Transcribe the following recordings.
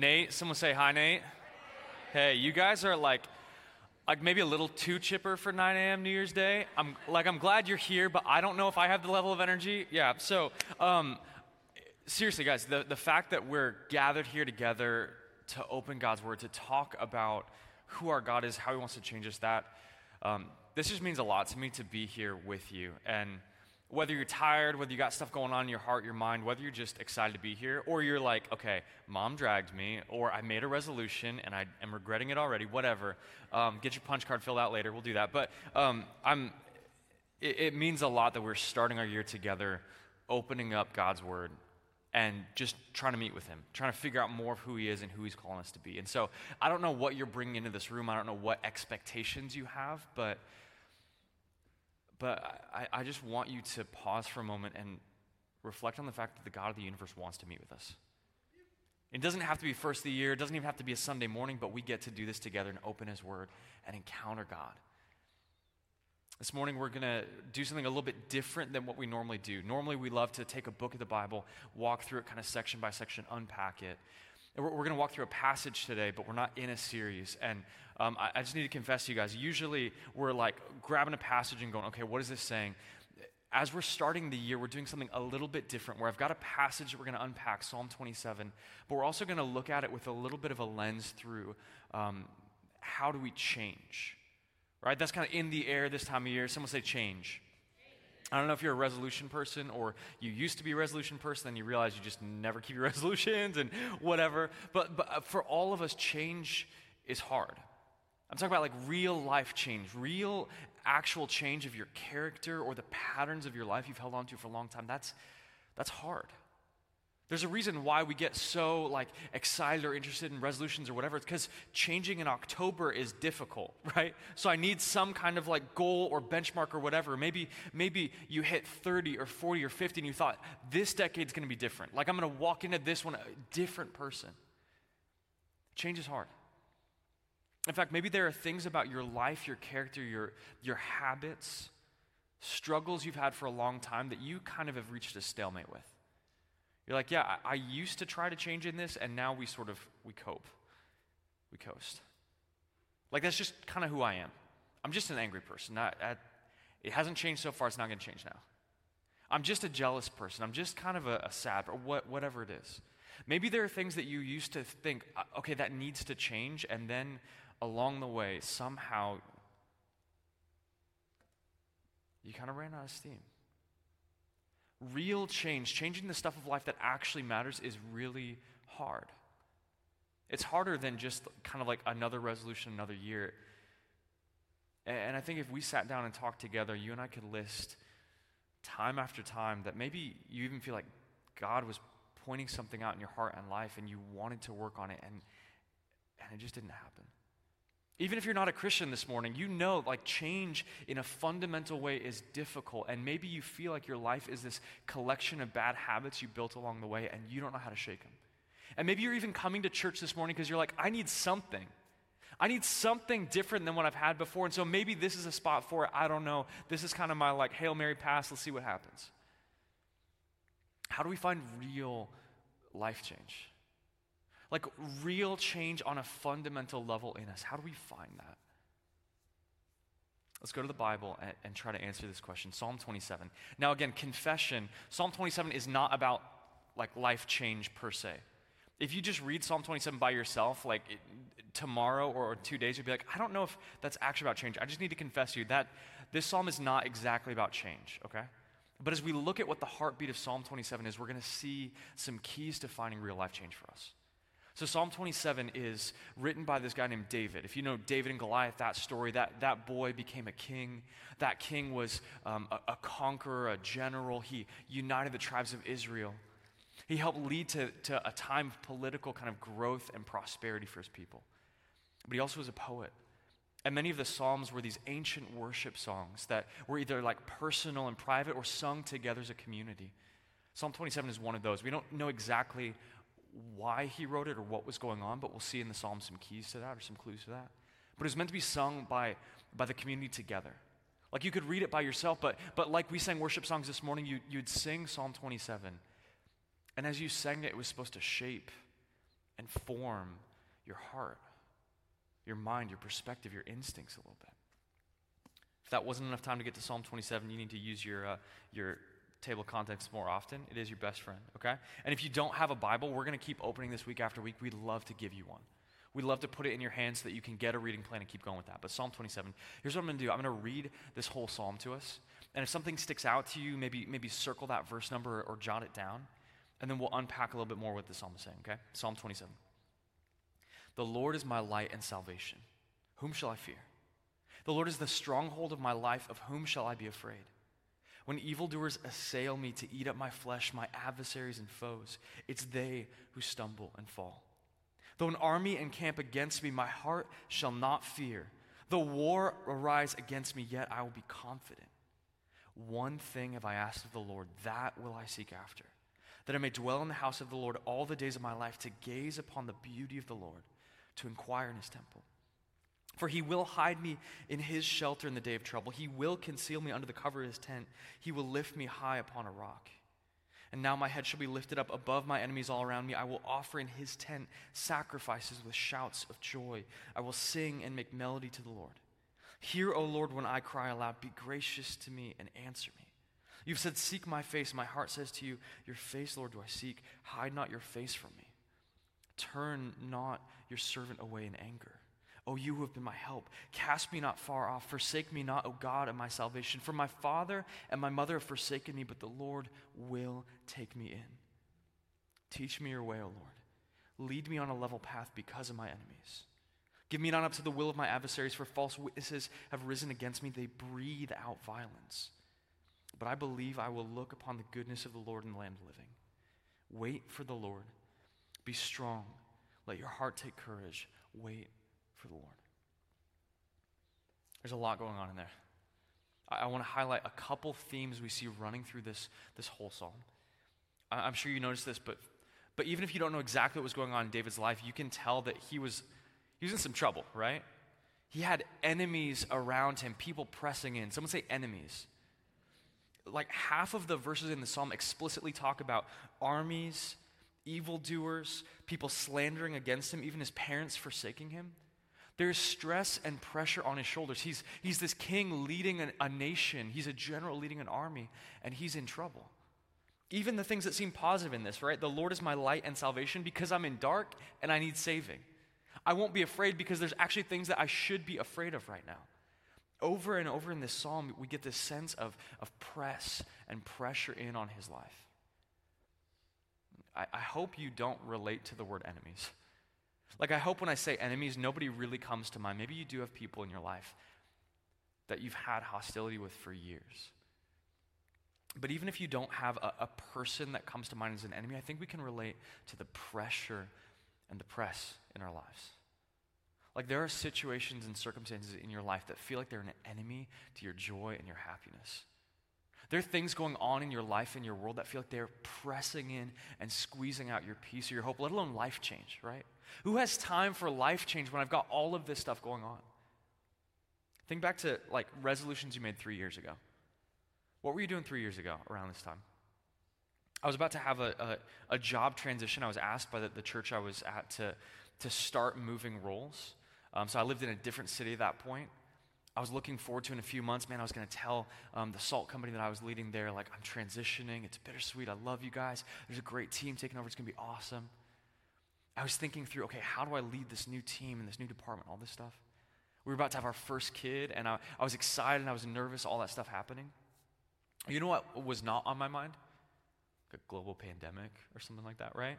Nate, someone say hi, Nate. Hey, you guys are like, like maybe a little too chipper for 9 a.m. New Year's Day. I'm like, I'm glad you're here, but I don't know if I have the level of energy. Yeah. So, um, seriously, guys, the the fact that we're gathered here together to open God's Word, to talk about who our God is, how He wants to change us, that um, this just means a lot to me to be here with you. And whether you're tired, whether you got stuff going on in your heart, your mind, whether you're just excited to be here, or you're like, okay, mom dragged me, or I made a resolution and I am regretting it already, whatever. Um, get your punch card filled out later. We'll do that. But um, I'm, it, it means a lot that we're starting our year together, opening up God's Word, and just trying to meet with him, trying to figure out more of who he is and who he's calling us to be. And so I don't know what you're bringing into this room. I don't know what expectations you have, but but I, I just want you to pause for a moment and reflect on the fact that the God of the universe wants to meet with us. It doesn't have to be first of the year, it doesn't even have to be a Sunday morning, but we get to do this together and open his word and encounter God. This morning, we're going to do something a little bit different than what we normally do. Normally, we love to take a book of the Bible, walk through it kind of section by section, unpack it. And we're, we're going to walk through a passage today, but we're not in a series. And um, I, I just need to confess to you guys usually, we're like grabbing a passage and going, okay, what is this saying? As we're starting the year, we're doing something a little bit different where I've got a passage that we're going to unpack, Psalm 27, but we're also going to look at it with a little bit of a lens through um, how do we change? right? That's kind of in the air this time of year. Someone say change. I don't know if you're a resolution person or you used to be a resolution person, then you realize you just never keep your resolutions and whatever. But, but uh, for all of us, change is hard. I'm talking about like real life change, real actual change of your character or the patterns of your life you've held on to for a long time. That's, that's hard. There's a reason why we get so like excited or interested in resolutions or whatever. It's because changing in October is difficult, right? So I need some kind of like goal or benchmark or whatever. Maybe maybe you hit 30 or 40 or 50 and you thought this decade's going to be different. Like I'm going to walk into this one a different person. Change is hard. In fact, maybe there are things about your life, your character, your your habits, struggles you've had for a long time that you kind of have reached a stalemate with. You're like, yeah, I, I used to try to change in this, and now we sort of, we cope. We coast. Like, that's just kind of who I am. I'm just an angry person. Not, it hasn't changed so far, it's not going to change now. I'm just a jealous person. I'm just kind of a, a sad, or what, whatever it is. Maybe there are things that you used to think, uh, okay, that needs to change, and then along the way, somehow, you kind of ran out of steam. Real change, changing the stuff of life that actually matters, is really hard. It's harder than just kind of like another resolution, another year. And I think if we sat down and talked together, you and I could list time after time that maybe you even feel like God was pointing something out in your heart and life and you wanted to work on it and, and it just didn't happen. Even if you're not a Christian this morning, you know like change in a fundamental way is difficult. And maybe you feel like your life is this collection of bad habits you built along the way and you don't know how to shake them. And maybe you're even coming to church this morning because you're like, I need something. I need something different than what I've had before. And so maybe this is a spot for it. I don't know. This is kind of my like Hail Mary pass. Let's see what happens. How do we find real life change? Like real change on a fundamental level in us. How do we find that? Let's go to the Bible and, and, try to answer this question. Psalm 27. Now, again, confession. Psalm 27 is not about like life change per se. If you just read Psalm 27 by yourself, like it, tomorrow or two days, you'd be like, I don't know if that's actually about change. I just need to confess to you that this psalm is not exactly about change, okay? But as we look at what the heartbeat of Psalm 27 is, we're going to see some keys to finding real life change for us. So Psalm 27 is written by this guy named David. If you know David and Goliath, that story, that, that boy became a king. That king was um, a, a conqueror, a general. He united the tribes of Israel. He helped lead to, to a time of political kind of growth and prosperity for his people. But he also was a poet. And many of the Psalms were these ancient worship songs that were either like personal and private or sung together as a community. Psalm 27 is one of those. We don't know exactly why he wrote it or what was going on, but we'll see in the psalm some keys to that or some clues to that. But it's meant to be sung by, by the community together. Like you could read it by yourself, but, but like we sang worship songs this morning, you, you'd sing Psalm 27. And as you sang it, it was supposed to shape and form your heart, your mind, your perspective, your instincts a little bit. If that wasn't enough time to get to Psalm 27, you need to use your, uh, your table of contents more often. It is your best friend, okay? And if you don't have a Bible, we're going to keep opening this week after week. We'd love to give you one. We'd love to put it in your hands so that you can get a reading plan and keep going with that. But Psalm 27, here's what I'm going to do I'm going to read this whole psalm to us. And if something sticks out to you, maybe, maybe circle that verse number or, or jot it down. And then we'll unpack a little bit more what the psalm is saying, okay? Psalm 27. The Lord is my light and salvation. Whom shall I fear? The Lord is the stronghold of my life. Of whom shall I be afraid? When evildoers assail me to eat up my flesh, my adversaries and foes, it's they who stumble and fall. Though an army encamp against me, my heart shall not fear. Though war arise against me, yet I will be confident. One thing have I asked of the Lord, that will I seek after, that I may dwell in the house of the Lord all the days of my life, to gaze upon the beauty of the Lord, to inquire in his temple. For he will hide me in his shelter in the day of trouble. He will conceal me under the cover of his tent. He will lift me high upon a rock. And now my head shall be lifted up above my enemies all around me. I will offer in his tent sacrifices with shouts of joy. I will sing and make melody to the Lord. Hear, O Lord, when I cry aloud. Be gracious to me and answer me. You've said, Seek my face. My heart says to you, Your face, Lord, do I seek. Hide not your face from me. Turn not your servant away in anger. O you who have been my help, cast me not far off. Forsake me not, O God of my salvation. For my father and my mother have forsaken me, but the Lord will take me in. Teach me your way, O Lord. Lead me on a level path because of my enemies. Give me not up to the will of my adversaries, for false witnesses have risen against me. They breathe out violence. But I believe I will look upon the goodness of the Lord in the land of living. Wait for the Lord. Be strong. Let your heart take courage. Wait for the Lord. There's a lot going on in there. I, I want to highlight a couple themes we see running through this, this whole psalm. I, I'm sure you noticed this, but, but even if you don't know exactly what was going on in David's life, you can tell that he was, he was in some trouble, right? He had enemies around him, people pressing in. Someone say enemies. Like half of the verses in the psalm explicitly talk about armies, evildoers, people slandering against him, even his parents forsaking him. There's stress and pressure on his shoulders. He's, he's this king leading an, a nation, he's a general leading an army, and he's in trouble. Even the things that seem positive in this, right? The Lord is my light and salvation because I'm in dark and I need saving. I won't be afraid because there's actually things that I should be afraid of right now. Over and over in this psalm, we get this sense of, of press and pressure in on his life. I, I hope you don't relate to the word enemies. Like, I hope when I say enemies, nobody really comes to mind. Maybe you do have people in your life that you've had hostility with for years. But even if you don't have a, a, person that comes to mind as an enemy, I think we can relate to the pressure and the press in our lives. Like, there are situations and circumstances in your life that feel like they're an enemy to your joy and your happiness. There are things going on in your life, in your world, that feel like they're pressing in and squeezing out your peace or your hope, let alone life change, right? Who has time for life change when I've got all of this stuff going on? Think back to like resolutions you made three years ago. What were you doing three years ago around this time? I was about to have a, a, a job transition. I was asked by the, the, church I was at to, to start moving roles. Um, so I lived in a different city at that point. I was looking forward to in a few months, man, I was going to tell um, the salt company that I was leading there, like, I'm transitioning. It's bittersweet. I love you guys. There's a great team taking over. It's going to be awesome. I was thinking through, okay, how do I lead this new team and this new department, all this stuff? We were about to have our first kid, and I, I was excited and I was nervous, all that stuff happening. You know what was not on my mind? a global pandemic or something like that, right?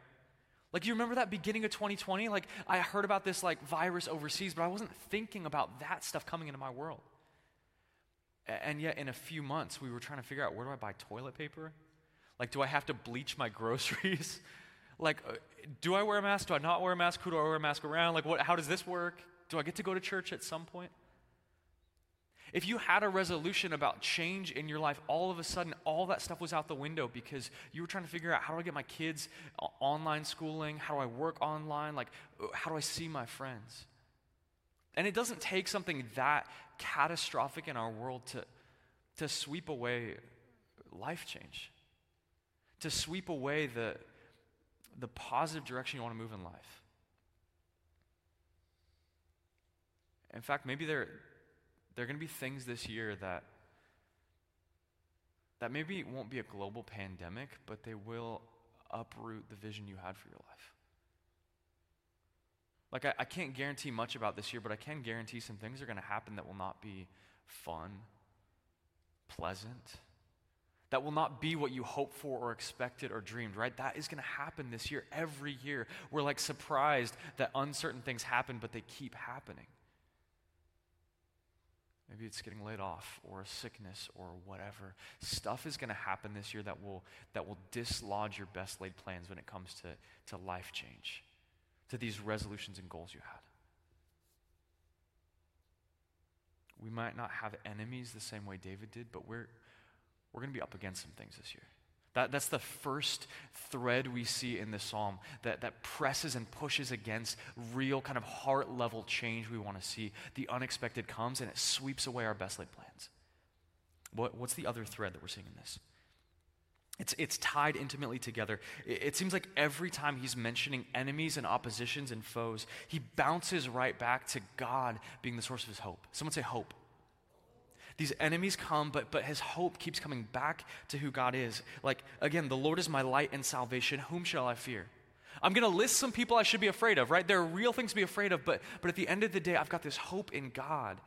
Like, you remember that beginning of 2020? Like, I heard about this, like, virus overseas, but I wasn't thinking about that stuff coming into my world. And yet, in a few months, we were trying to figure out where do I buy toilet paper? Like, do I have to bleach my groceries? Like, uh, do I wear a mask? Do I not wear a mask? Who do I wear a mask around? Like, what, how does this work? Do I get to go to church at some point? If you had a resolution about change in your life, all of a sudden, all that stuff was out the window because you were trying to figure out how do I get my kids online schooling? How do I work online? Like, uh, how do I see my friends? And it doesn't take something that catastrophic in our world to, to sweep away life change, to sweep away the, the positive direction you want to move in life. In fact, maybe there, there are going to be things this year that, that maybe it won't be a global pandemic, but they will uproot the vision you had for your life. Like, I, I can't guarantee much about this year, but I can guarantee some things are going to happen that will not be fun, pleasant that will not be what you hoped for or expected or dreamed, right? That is going to happen this year. Every year, we're like surprised that uncertain things happen, but they keep happening. Maybe it's getting laid off or a sickness or whatever. Stuff is going to happen this year that will, that will dislodge your best laid plans when it comes to, to life change, to these resolutions and goals you had. We might not have enemies the same way David did, but we're, we're going to be up against some things this year. That, that's the first thread we see in the psalm that, that presses and pushes against real kind of heart level change we want to see. The unexpected comes and it sweeps away our best laid plans. What, what's the other thread that we're seeing in this? It's, it's tied intimately together. It, it seems like every time he's mentioning enemies and oppositions and foes, he bounces right back to God being the source of his hope. Someone say hope. These enemies come, but, but his hope keeps coming back to who God is. Like, again, the Lord is my light and salvation. Whom shall I fear? I'm going to list some people I should be afraid of, right? There are real things to be afraid of, but, but at the end of the day, I've got this hope in God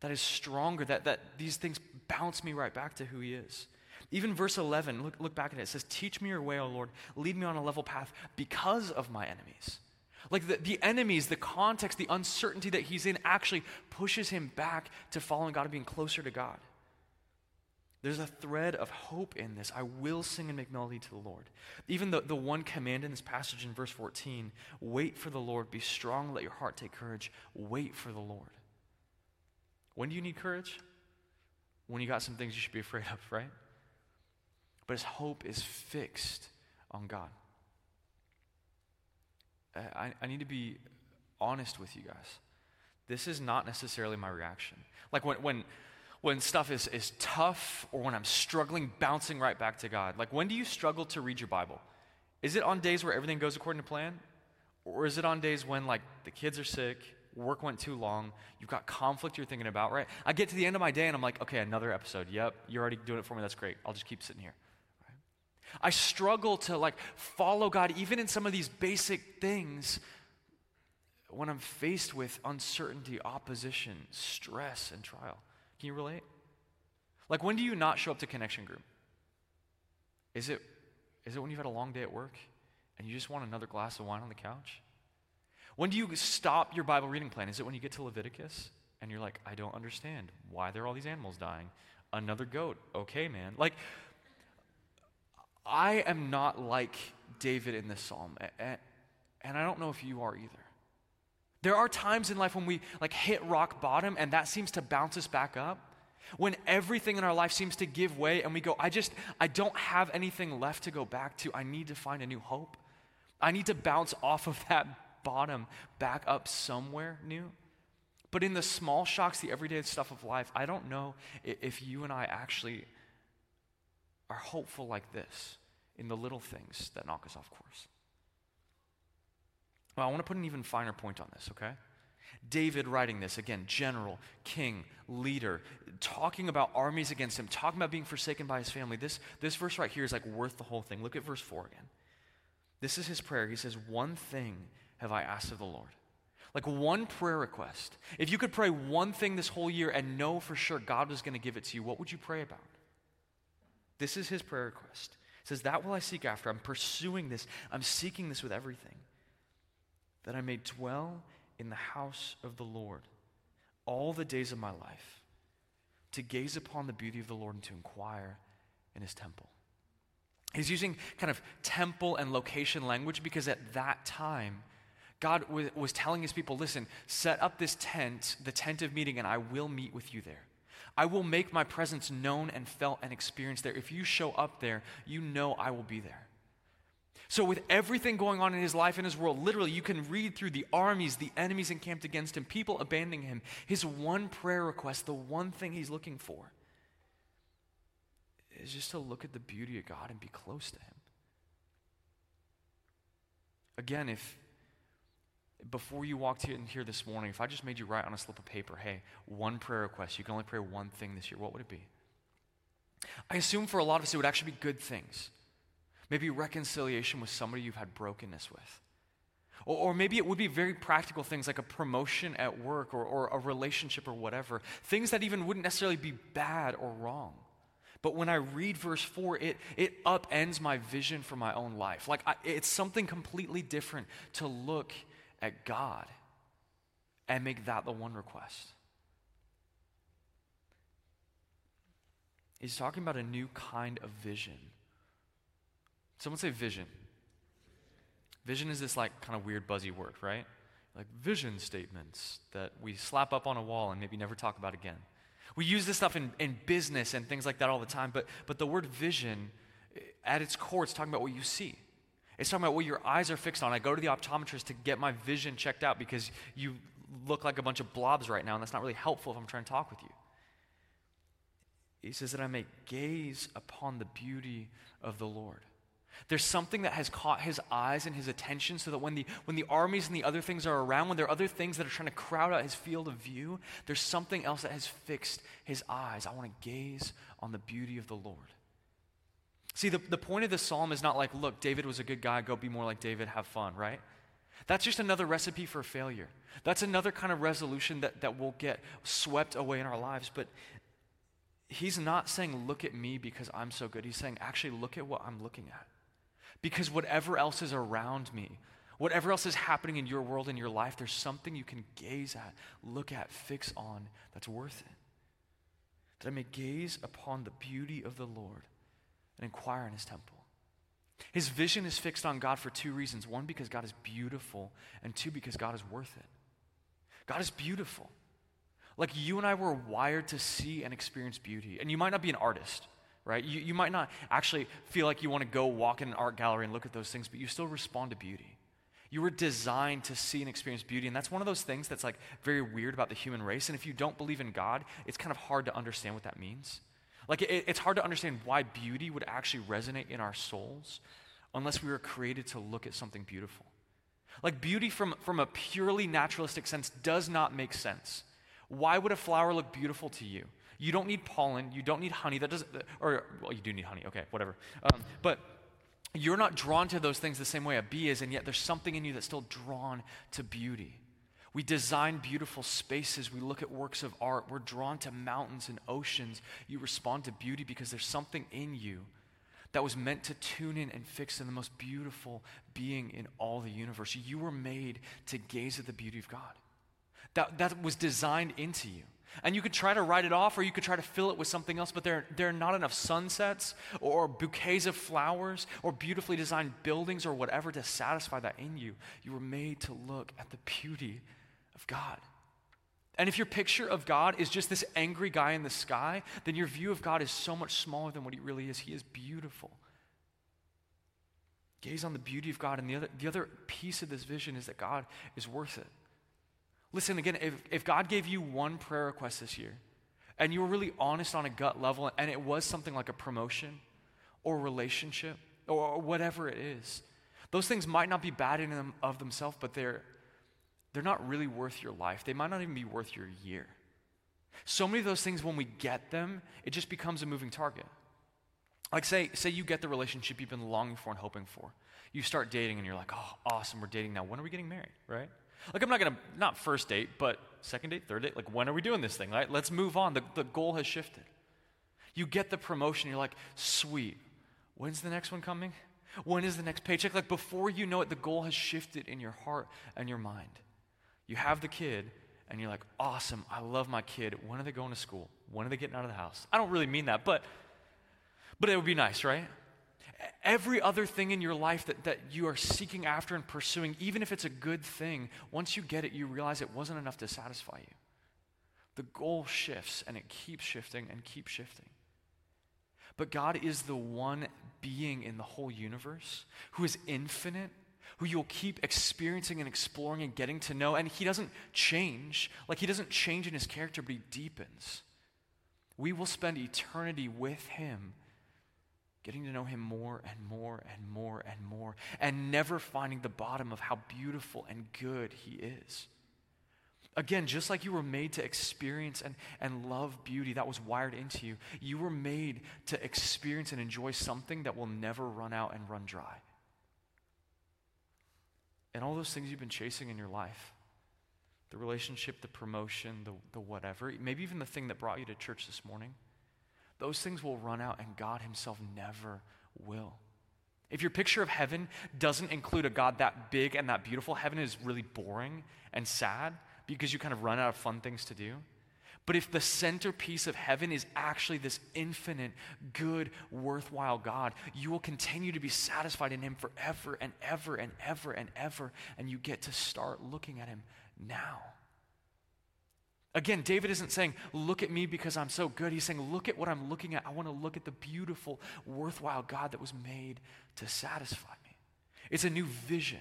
that is stronger, that, that these things bounce me right back to who He is. Even verse 11, look, look back at it. It says, Teach me your way, O Lord. Lead me on a level path because of my enemies. Like the, the enemies, the context, the uncertainty that he's in actually pushes him back to following God and being closer to God. There's a thread of hope in this. I will sing and make melody to the Lord. Even the, the one command in this passage in verse 14 wait for the Lord, be strong, let your heart take courage. Wait for the Lord. When do you need courage? When you got some things you should be afraid of, right? But his hope is fixed on God. I, I need to be honest with you guys. This is not necessarily my reaction. Like when, when, when stuff is, is tough or when I'm struggling, bouncing right back to God. Like when do you struggle to read your Bible? Is it on days where everything goes according to plan? Or is it on days when like the kids are sick, work went too long, you've got conflict you're thinking about, right? I get to the end of my day and I'm like, okay, another episode. Yep, you're already doing it for me. That's great. I'll just keep sitting here. I struggle to like follow God even in some of these basic things when I'm faced with uncertainty, opposition, stress, and trial. Can you relate? Like when do you not show up to connection group? Is it is it when you've had a long day at work and you just want another glass of wine on the couch? When do you stop your Bible reading plan? Is it when you get to Leviticus and you're like, I don't understand why there are all these animals dying? Another goat. Okay, man. Like I am not like David in this psalm, and I don't know if you are either. There are times in life when we like hit rock bottom and that seems to bounce us back up. When everything in our life seems to give way and we go, I just, I don't have anything left to go back to. I need to find a new hope. I need to bounce off of that bottom back up somewhere new. But in the small shocks, the everyday stuff of life, I don't know if you and I actually are hopeful like this in the little things that knock us off course. Well, I want to put an even finer point on this, okay? David writing this, again, general, king, leader, talking about armies against him, talking about being forsaken by his family. This, this verse right here is like worth the whole thing. Look at verse 4 again. This is his prayer. He says, One thing have I asked of the Lord. Like one prayer request. If you could pray one thing this whole year and know for sure God was going to give it to you, what would you pray about? This is his prayer request. Says, That will I seek after. I'm pursuing this. I'm seeking this with everything. That I may dwell in the house of the Lord all the days of my life, to gaze upon the beauty of the Lord and to inquire in his temple. He's using kind of temple and location language because at that time, God was telling his people, listen, set up this tent, the tent of meeting, and I will meet with you there. I will make my presence known and felt and experienced there. If you show up there, you know I will be there. So, with everything going on in his life and his world, literally, you can read through the armies, the enemies encamped against him, people abandoning him. His one prayer request, the one thing he's looking for, is just to look at the beauty of God and be close to him. Again, if before you walked in here this morning, if I just made you write on a slip of paper, hey, one prayer request, you can only pray one thing this year, what would it be? I assume for a lot of us it would actually be good things. Maybe reconciliation with somebody you've had brokenness with. Or, or, maybe it would be very practical things like a promotion at work or, or a relationship or whatever. Things that even wouldn't necessarily be bad or wrong. But when I read verse 4, it, it upends my vision for my own life. Like I, it's something completely different to look at God and make that the one request. He's talking about a new kind of vision. Someone say vision. Vision is this like kind of weird buzzy word, right? Like vision statements that we slap up on a wall and maybe never talk about again. We use this stuff in, in business and things like that all the time, but, but the word vision, at its core, it's talking about what you see. It's talking about what your eyes are fixed on. I go to the optometrist to get my vision checked out because you look like a bunch of blobs right now, and that's not really helpful if I'm trying to talk with you. He says that I may gaze upon the beauty of the Lord. There's something that has caught his eyes and his attention so that when the, when the armies and the other things are around, when there are other things that are trying to crowd out his field of view, there's something else that has fixed his eyes. I want to gaze on the beauty of the Lord. See, the, the point of this psalm is not like, look, David was a good guy, go be more like David, have fun, right? That's just another recipe for failure. That's another kind of resolution that, that will get swept away in our lives. But he's not saying, look at me because I'm so good. He's saying, actually, look at what I'm looking at. Because whatever else is around me, whatever else is happening in your world, in your life, there's something you can gaze at, look at, fix on that's worth it. That I may gaze upon the beauty of the Lord and inquire in his temple. His vision is fixed on God for two reasons one, because God is beautiful, and two, because God is worth it. God is beautiful. Like you and I were wired to see and experience beauty. And you might not be an artist, right? You, you might not actually feel like you want to go walk in an art gallery and look at those things, but you still respond to beauty. You were designed to see and experience beauty. And that's one of those things that's like very weird about the human race. And if you don't believe in God, it's kind of hard to understand what that means. Like, it, it's hard to understand why beauty would actually resonate in our souls unless we were created to look at something beautiful. Like, beauty from, from a purely naturalistic sense does not make sense. Why would a flower look beautiful to you? You don't need pollen, you don't need honey. That doesn't, or, well, you do need honey, okay, whatever. Um, but you're not drawn to those things the same way a bee is, and yet there's something in you that's still drawn to beauty. We design beautiful spaces. We look at works of art. We're drawn to mountains and oceans. You respond to beauty because there's something in you that was meant to tune in and fix in the most beautiful being in all the universe. You were made to gaze at the beauty of God. That, that was designed into you. And you could try to write it off or you could try to fill it with something else, but there, there are not enough sunsets or bouquets of flowers or beautifully designed buildings or whatever to satisfy that in you. You were made to look at the beauty of God. And if your picture of God is just this angry guy in the sky, then your view of God is so much smaller than what he really is. He is beautiful. Gaze on the beauty of God. And the other, the other piece of this vision is that God is worth it. Listen again, if, if God gave you one prayer request this year, and you were really honest on a gut level, and it was something like a promotion or relationship or whatever it is, those things might not be bad in them of themselves, but they're they're not really worth your life. They might not even be worth your year. So many of those things, when we get them, it just becomes a moving target. Like, say, say you get the relationship you've been longing for and hoping for. You start dating and you're like, oh, awesome, we're dating now. When are we getting married, right? Like, I'm not gonna, not first date, but second date, third date. Like, when are we doing this thing, right? Let's move on. The, the goal has shifted. You get the promotion, you're like, sweet. When's the next one coming? When is the next paycheck? Like, before you know it, the goal has shifted in your heart and your mind. You have the kid, and you're like, awesome, I love my kid. When are they going to school? When are they getting out of the house? I don't really mean that, but, but it would be nice, right? Every other thing in your life that, that you are seeking after and pursuing, even if it's a good thing, once you get it, you realize it wasn't enough to satisfy you. The goal shifts and it keeps shifting and keeps shifting. But God is the one being in the whole universe who is infinite who you'll keep experiencing and exploring and getting to know. And he doesn't change. Like he doesn't change in his character, but he deepens. We will spend eternity with him getting to know him more and more and more and more, and never finding the bottom of how beautiful and good he is. Again, just like you were made to experience and, and love beauty, that was wired into you, you were made to experience and enjoy something that will never run out and run dry. And all those things you've been chasing in your life the relationship, the promotion, the, the whatever, maybe even the thing that brought you to church this morning those things will run out, and God Himself never will. If your picture of heaven doesn't include a God that big and that beautiful, heaven is really boring and sad because you kind of run out of fun things to do. But if the centerpiece of heaven is actually this infinite, good, worthwhile God, you will continue to be satisfied in Him forever and ever and ever and ever. And you get to start looking at Him now. Again, David isn't saying, Look at me because I'm so good. He's saying, Look at what I'm looking at. I want to look at the beautiful, worthwhile God that was made to satisfy me. It's a new vision.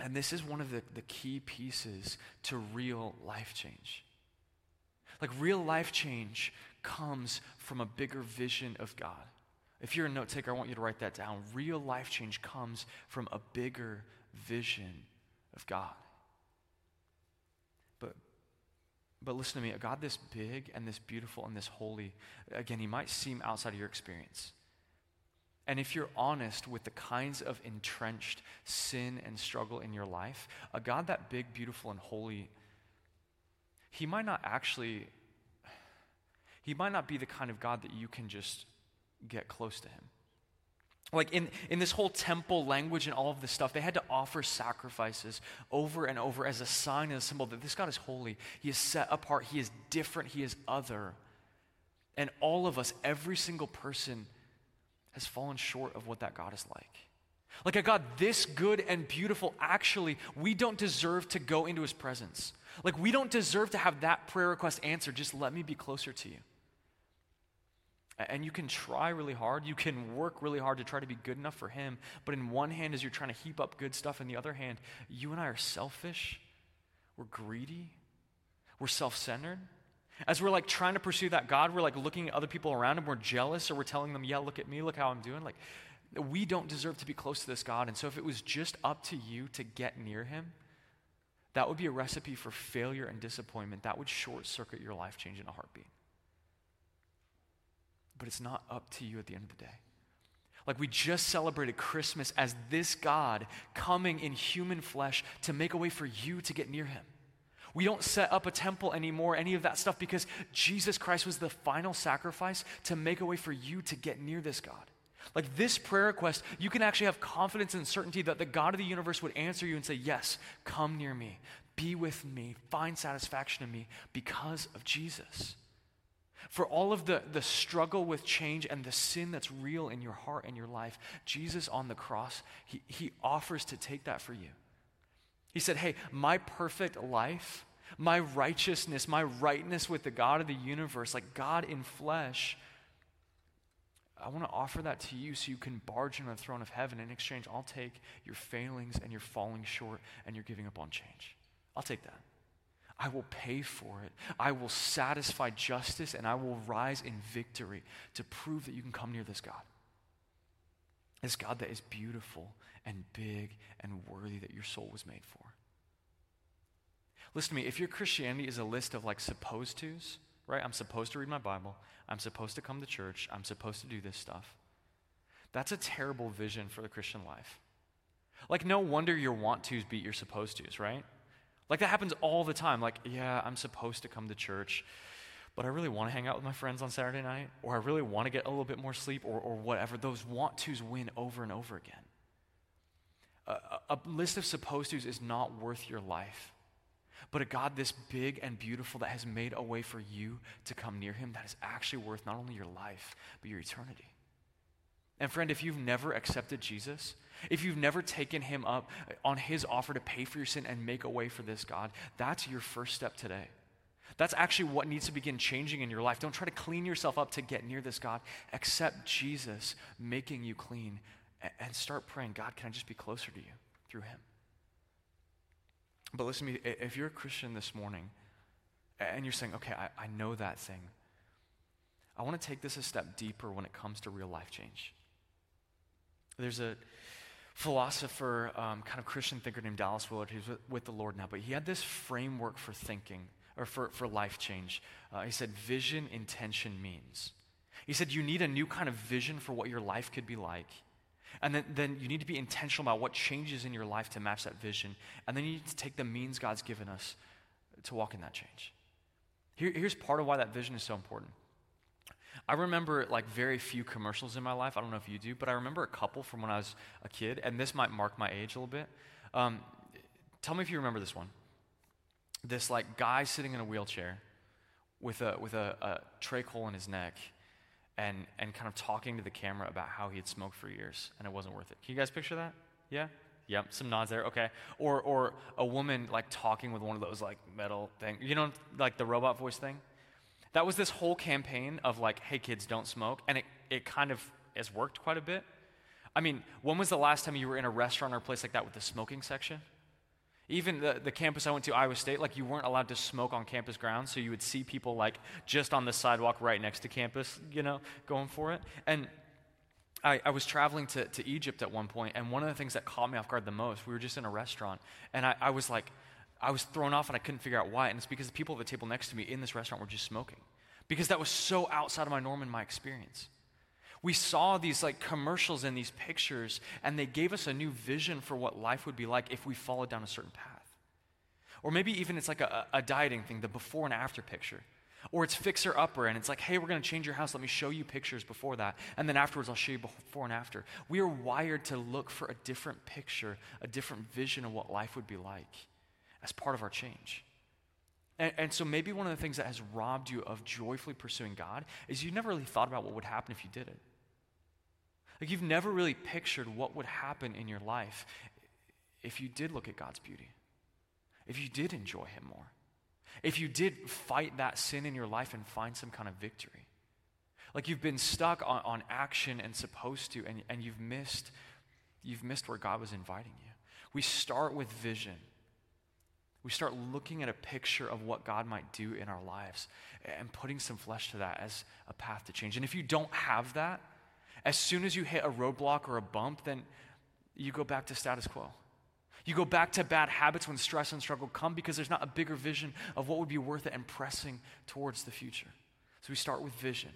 And this is one of the, the key pieces to real life change. Like, real life change comes from a bigger vision of God. If you're a note taker, I want you to write that down. Real life change comes from a bigger vision of God. But but listen to me, a God this big and this beautiful and this holy, again, he might seem outside of your experience. And if you're honest with the kinds of entrenched sin and struggle in your life, a God that big, beautiful, and holy, he might not actually, he might not be the kind of God that you can just get close to him. Like in, in this whole temple language and all of this stuff, they had to offer sacrifices over and over as a sign and a symbol that this God is holy. He is set apart. He is different. He is other. And all of us, every single person, has fallen short of what that God is like. Like a God this good and beautiful, actually, we don't deserve to go into his presence. Like we don't deserve to have that prayer request answered. Just let me be closer to you. And you can try really hard. You can work really hard to try to be good enough for Him. But in one hand, as you're trying to heap up good stuff, in the other hand, you and I are selfish. We're greedy. We're self centered. As we're like trying to pursue that God, we're like looking at other people around and we're jealous or we're telling them, yeah, look at me, look how I'm doing. Like, we don't deserve to be close to this God. And so if it was just up to you to get near Him, that would be a recipe for failure and disappointment. That would short circuit your life change in a heartbeat but it's not up to you at the end of the day. Like we just celebrated Christmas as this God coming in human flesh to make a way for you to get near him. We don't set up a temple anymore, any of that stuff, because Jesus Christ was the final sacrifice to make a way for you to get near this God. Like this prayer request, you can actually have confidence and certainty that the God of the universe would answer you and say, Yes, come near me, be with me, find satisfaction in me because of Jesus for all of the, the struggle with change and the sin that's real in your heart and your life, Jesus on the cross, he, he offers to take that for you. He said, Hey, my perfect life, my righteousness, my rightness with the God of the universe, like God in flesh, I want to offer that to you so you can barge into the throne of heaven. In exchange, I'll take your failings and your falling short and your giving up on change. I'll take that. I will pay for it. I will satisfy justice and I will rise in victory to prove that you can come near this God. This God that is beautiful and big and worthy that your soul was made for. Listen to me, if your Christianity is a list of like supposed tos, right? I'm supposed to read my Bible, I'm supposed to come to church, I'm supposed to do this stuff. That's a terrible vision for the Christian life. Like, no wonder your want tos beat your supposed tos, right? Like that happens all the time. Like, yeah, I'm supposed to come to church, but I really want to hang out with my friends on Saturday night, or I really want to get a little bit more sleep, or, or whatever. Those want tos win over and over again. A, list of supposed tos is not worth your life. But a God this big and beautiful that has made a way for you to come near Him, that is actually worth not only your life, but your eternity. And friend, if you've never accepted Jesus, if you've never taken him up on his offer to pay for your sin and make a way for this God, that's your first step today. That's actually what needs to begin changing in your life. Don't try to clean yourself up to get near this God. Accept Jesus making you clean and start praying, God, can I just be closer to you through him? But listen to me, if you're a Christian this morning and you're saying, okay, I, I know that thing, I want to take this a step deeper when it comes to real life change. There's a philosopher, um, kind of Christian thinker named Dallas Willard, who's with, with, the Lord now, but he had this framework for thinking, or for, for life change. Uh, he said, vision, intention, means. He said, you need a new kind of vision for what your life could be like. And then, then you need to be intentional about what changes in your life to match that vision. And then you need to take the means God's given us to walk in that change. Here, here's part of why that vision is so important. I remember like very few commercials in my life. I don't know if you do, but I remember a couple from when I was a kid, and this might mark my age a little bit. Um, tell me if you remember this one. This like guy sitting in a wheelchair with a with a, a hole in his neck, and and kind of talking to the camera about how he had smoked for years and it wasn't worth it. Can you guys picture that? Yeah. Yep, some nods there. Okay. Or or a woman like talking with one of those like metal thing, you know, like the robot voice thing. That was this whole campaign of like, hey kids, don't smoke. And it, it kind of has worked quite a bit. I mean, when was the last time you were in a restaurant or a place like that with the smoking section? Even the, the campus I went to, Iowa State, like you weren't allowed to smoke on campus grounds, so you would see people like just on the sidewalk right next to campus, you know, going for it. And I, I, was traveling to, to Egypt at one point, and one of the things that caught me off guard the most, we were just in a restaurant, and I, I was like, I was thrown off and I couldn't figure out why. And it's because the people at the table next to me in this restaurant were just smoking. Because that was so outside of my norm and my experience. We saw these like commercials and these pictures, and they gave us a new vision for what life would be like if we followed down a certain path. Or maybe even it's like a, a dieting thing, the before and after picture. Or it's fixer upper, and it's like, hey, we're going to change your house. Let me show you pictures before that. And then afterwards, I'll show you before and after. We are wired to look for a different picture, a different vision of what life would be like as part of our change. And, and, so maybe one of the things that has robbed you of joyfully pursuing God is you never really thought about what would happen if you did it. Like you've never really pictured what would happen in your life if you did look at God's beauty, if you did enjoy Him more, if you did fight that sin in your life and find some kind of victory. Like you've been stuck on, on action and supposed to, and, and you've missed you've missed where God was inviting you. We start with vision we start looking at a picture of what God might do in our lives and putting some flesh to that as a path to change. And if you don't have that, as soon as you hit a roadblock or a bump, then you go back to status quo. You go back to bad habits when stress and struggle come because there's not a bigger vision of what would be worth it and pressing towards the future. So we start with vision.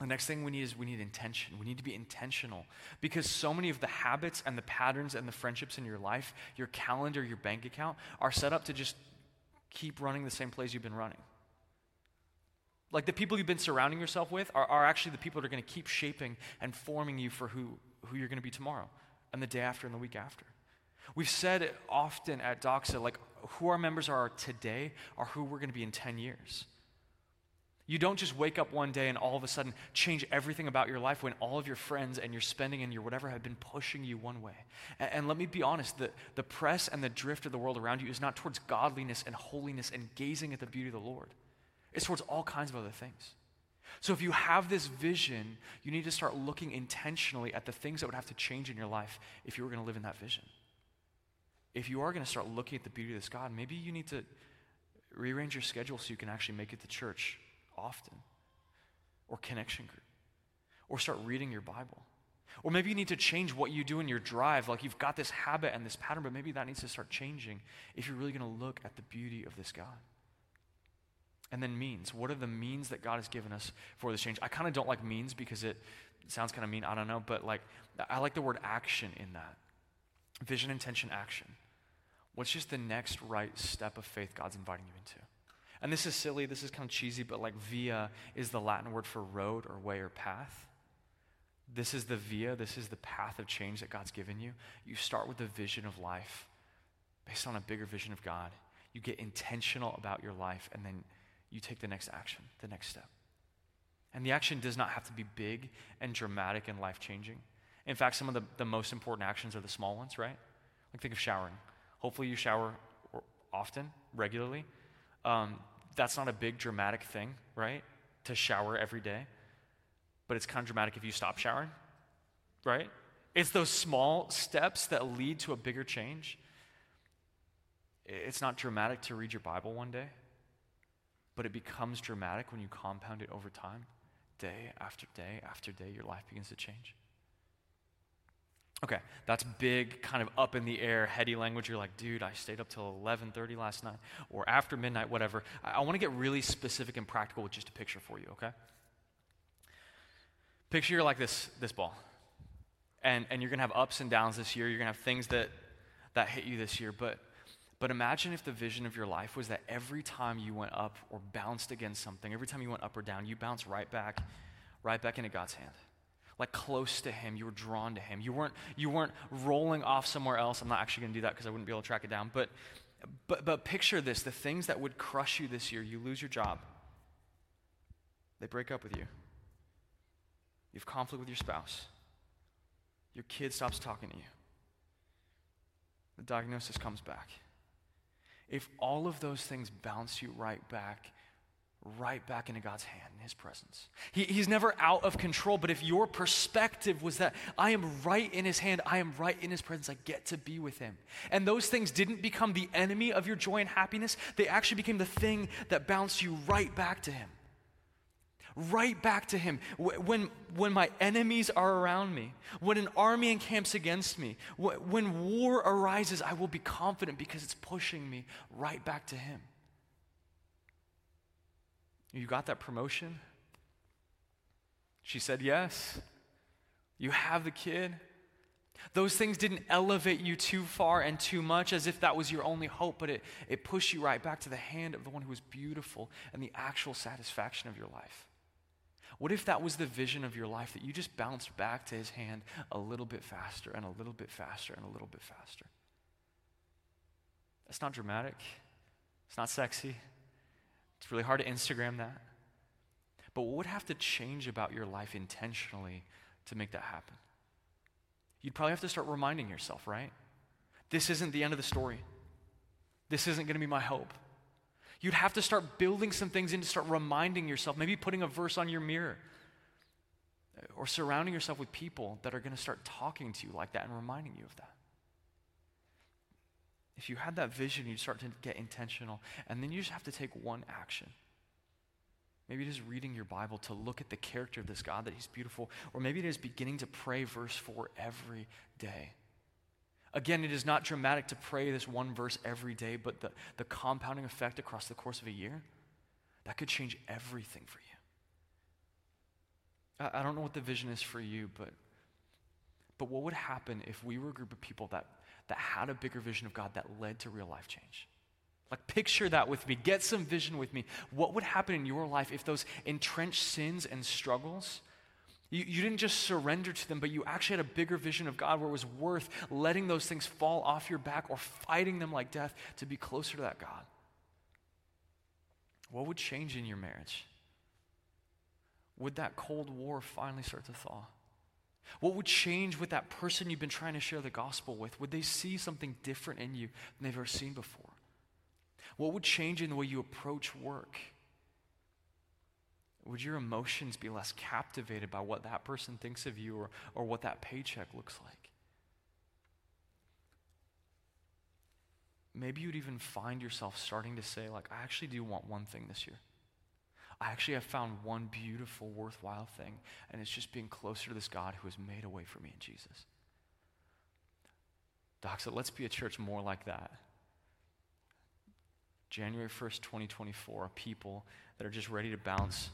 The next thing we need is we need intention. We need to be intentional because so many of the habits and the patterns and the friendships in your life, your calendar, your bank account, are set up to just keep running the same plays you've been running. Like the people you've been surrounding yourself with are, are actually the people that are going to keep shaping and forming you for who, who you're going to be tomorrow and the day after and the week after. We've said often at Doxa, like who our members are today are who we're going to be in 10 years. You don't just wake up one day and all of a sudden change everything about your life when all of your friends and your spending and your whatever have been pushing you one way. And, and, let me be honest the, the press and the drift of the world around you is not towards godliness and holiness and gazing at the beauty of the Lord, it's towards all kinds of other things. So if you have this vision, you need to start looking intentionally at the things that would have to change in your life if you were going to live in that vision. If you are going to start looking at the beauty of this God, maybe you need to rearrange your schedule so you can actually make it to church often, or connection group, or start reading your Bible. Or maybe you need to change what you do in your drive. Like you've got this habit and this pattern, but maybe that needs to start changing if you're really going to look at the beauty of this God. And then means. What are the means that God has given us for this change? I kind of don't like means because it sounds kind of mean. I don't know. But like, I like the word action in that vision, intention, action. What's just the next right step of faith God's inviting you into? And this is silly, this is kind of cheesy, but like via is the Latin word for road or way or path. This is the via, this is the path of change that God's given you. You start with the vision of life based on a bigger vision of God. You get intentional about your life, and then you take the next action, the next step. And the action does not have to be big and dramatic and life changing. In fact, some of the, the most important actions are the small ones, right? Like think of showering. Hopefully, you shower often, regularly. Um, that's not a big dramatic thing, right? To shower every day. But it's kind of dramatic if you stop showering, right? It's those small steps that lead to a bigger change. It's not dramatic to read your Bible one day. But it becomes dramatic when you compound it over time. Day after day after day, your life begins to change. Okay, that's big, kind of up in the air, heady language. You're like, dude, I stayed up till 11:30 last night, or after midnight, whatever. I, I want to get really specific and practical with just a picture for you. Okay. Picture you're like this this ball, and and you're gonna have ups and downs this year. You're gonna have things that that hit you this year, but but imagine if the vision of your life was that every time you went up or bounced against something, every time you went up or down, you bounced right back, right back into God's hand like close to him. You were drawn to him. You weren't, you weren't rolling off somewhere else. I'm not actually going to do that because I wouldn't be able to track it down. But, but, but picture this the things that would crush you this year you lose your job, they break up with you. You have conflict with your spouse. Your kid stops talking to you. The diagnosis comes back. If all of those things bounce you right back right back into God's hand in His presence. He, he's never out of control, but if your perspective was that I am right in His hand, I am right in His presence, I get to be with Him. And those things didn't become the enemy of your joy and happiness, they actually became the thing that bounced you right back to Him. Right back to Him. When, when my enemies are around me, when an army encamps against me, when war arises, I will be confident because it's pushing me right back to Him. You got that promotion? She said, Yes. You have the kid. Those things didn't elevate you too far and too much as if that was your only hope, but it, it pushed you right back to the hand of the one who was beautiful and the actual satisfaction of your life. What if that was the vision of your life that you just bounced back to his hand a little bit faster and a little bit faster and a little bit faster? That's not dramatic. It's not sexy. It's really hard to Instagram that. But what would have to change about your life intentionally to make that happen? You'd probably have to start reminding yourself, right? This isn't the end of the story. This isn't going to be my hope. You'd have to start building some things in to start reminding yourself, maybe putting a verse on your mirror or surrounding yourself with people that are going to start talking to you like that and reminding you of that. If you had that vision, you start to get intentional, and then you just have to take one action. Maybe it is reading your Bible to look at the character of this God, that He's beautiful, or maybe it is beginning to pray verse 4 every day. Again, it is not dramatic to pray this one verse every day, but the, the compounding effect across the course of a year, that could change everything for you. I, I don't know what the vision is for you, but, but what would happen if we were a group of people that that had a bigger vision of God that led to real life change. Like, picture that with me. Get some vision with me. What would happen in your life if those entrenched sins and struggles, you, you didn't just surrender to them, but you actually had a bigger vision of God where it was worth letting those things fall off your back or fighting them like death to be closer to that God? What would change in your marriage? Would that Cold War finally start to thaw? What would change with that person you've been trying to share the gospel with? Would they see something different in you than they've ever seen before? What would change in the way you approach work? Would your emotions be less captivated by what that person thinks of you or, or what that paycheck looks like? Maybe you'd even find yourself starting to say, like, I actually do want one thing this year. I actually have found one beautiful, worthwhile thing, and it's just being closer to this God who has made a way for me in Jesus. Doc said, let's be a church more like that. January 1st, 2024, a people that are just ready to bounce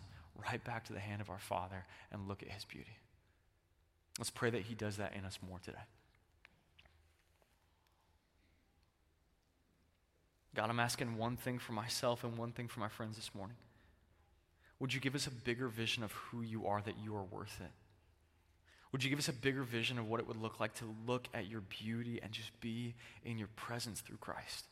right back to the hand of our Father and look at His beauty. Let's pray that He does that in us more today. God, I'm asking one thing for myself and one thing for my friends this morning. Would you give us a bigger vision of who you are, that you are worth it? Would you give us a bigger vision of what it would look like to look at your beauty and just be in your presence through Christ?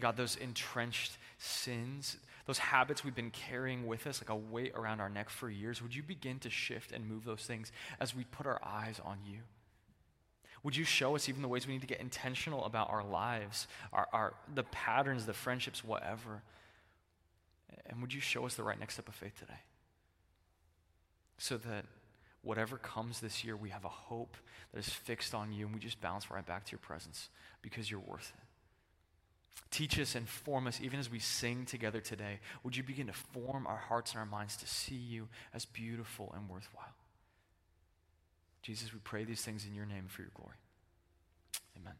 God, those entrenched sins, those habits we've been carrying with us like a weight around our neck for years, would you begin to shift and move those things as we put our eyes on you? Would you show us even the ways we need to get intentional about our lives, our, our, the patterns, the friendships, whatever? And would you show us the right next step of faith today? So that whatever comes this year, we have a hope that is fixed on you and we just bounce right back to your presence because you're worth it. Teach us and form us even as we sing together today. Would you begin to form our hearts and our minds to see you as beautiful and worthwhile? Jesus, we pray these things in your name for your glory. Amen.